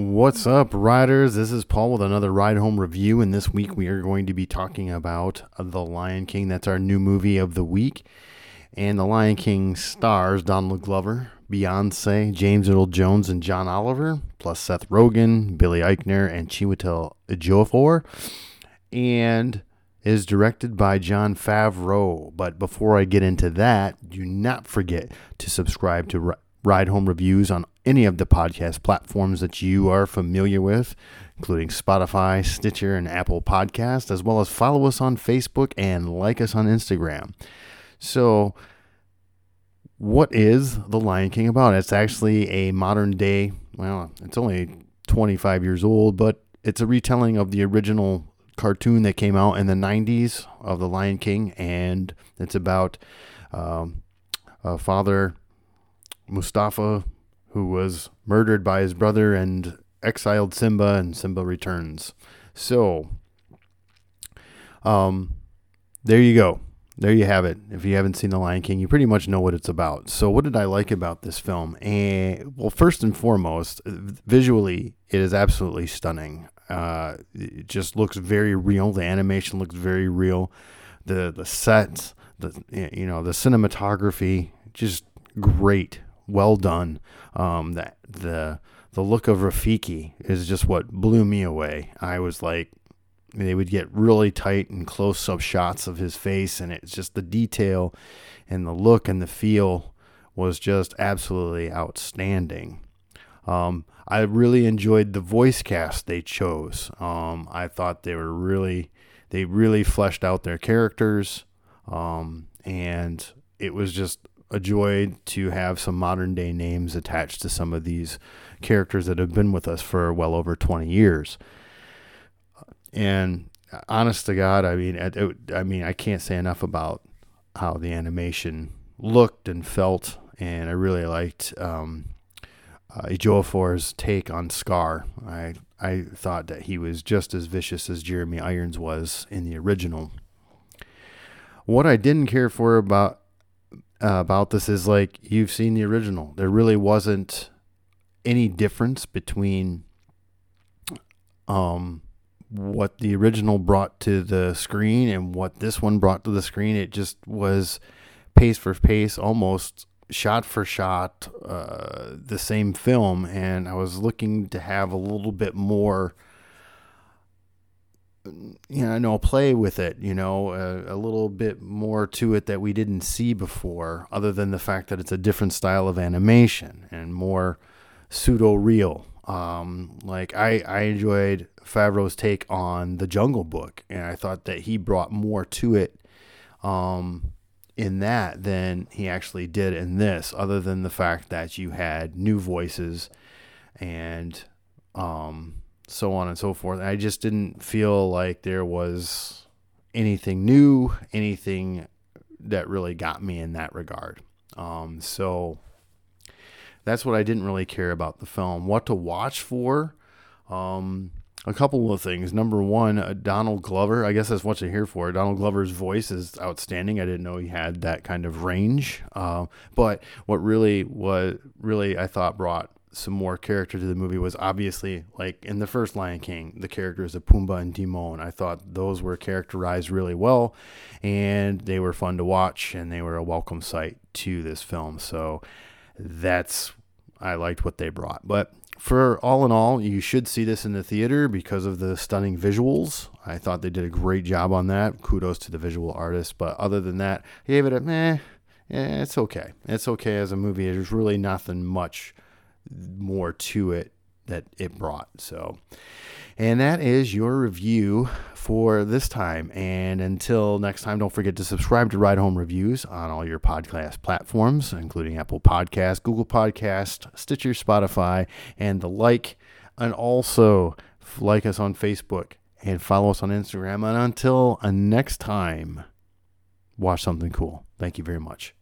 What's up, riders? This is Paul with another Ride Home review, and this week we are going to be talking about The Lion King. That's our new movie of the week. And The Lion King stars Donald Glover, Beyonce, James Earl Jones, and John Oliver, plus Seth Rogen, Billy Eichner, and Chiwetel Ejiofor, and is directed by Jon Favreau. But before I get into that, do not forget to subscribe to Ride Home Reviews on any of the podcast platforms that you are familiar with, including Spotify, Stitcher, and Apple Podcast, as well as follow us on Facebook and like us on Instagram. So, what is The Lion King about? It's actually a modern day, well, it's only 25 years old, but it's a retelling of the original cartoon that came out in the 90s of The Lion King, and it's about um, a father Mustafa, who was murdered by his brother and exiled Simba, and Simba returns. So, um, there you go. There you have it. If you haven't seen The Lion King, you pretty much know what it's about. So, what did I like about this film? And well, first and foremost, visually, it is absolutely stunning. Uh, it just looks very real. The animation looks very real. The the sets, the you know, the cinematography, just great well done. Um, that the the look of Rafiki is just what blew me away. I was like, they would get really tight and close up shots of his face, and it's just the detail and the look and the feel was just absolutely outstanding. Um, I really enjoyed the voice cast they chose. Um, I thought they were really, they really fleshed out their characters, um, and it was just a joy to have some modern day names attached to some of these characters that have been with us for well over 20 years. And honest to God, I mean, it, I mean, I can't say enough about how the animation looked and felt, and I really liked um, uh, Ejiofor's take on Scar. I I thought that he was just as vicious as Jeremy Irons was in the original. What I didn't care for about about this is like you've seen the original. There really wasn't any difference between um, what the original brought to the screen and what this one brought to the screen. It just was pace for pace, almost shot for shot, uh, the same film. And I was looking to have a little bit more you know, play with it, you know, a, a, little bit more to it that we didn't see before, other than the fact that it's a different style of animation and more pseudo real. Um, like I, I enjoyed Favreau's take on the Jungle Book, and I thought that he brought more to it um, in that than he actually did in this, other than the fact that you had new voices and um, so on and so forth. I just didn't feel like there was anything new, anything that really got me in that regard. Um, so that's what I didn't really care about the film. What to watch for? Um, a couple of things. Number one, uh, Donald Glover. I guess that's what you're here for. Donald Glover's voice is outstanding. I didn't know he had that kind of range. Uh, but what really was really I thought brought some more character to the movie was obviously like in the first Lion King, the characters of Pumbaa and Timon. I thought those were characterized really well, and they were fun to watch, and they were a welcome sight to this film. So that's I liked what they brought. But for all in all, you should see this in the theater because of the stunning visuals. I thought they did a great job on that. Kudos to the visual artist. But other than that, I gave it a meh. Yeah, it's okay. It's okay as a movie. There's really nothing much more to it that it brought. So, and that is your review for this time. And until next time, don't forget to subscribe to Ride Home Reviews on all your podcast platforms, including Apple Podcast, Google Podcast, Stitcher, Spotify, and the like. And also like us on Facebook and follow us on Instagram. And until next time, watch something cool. Thank you very much.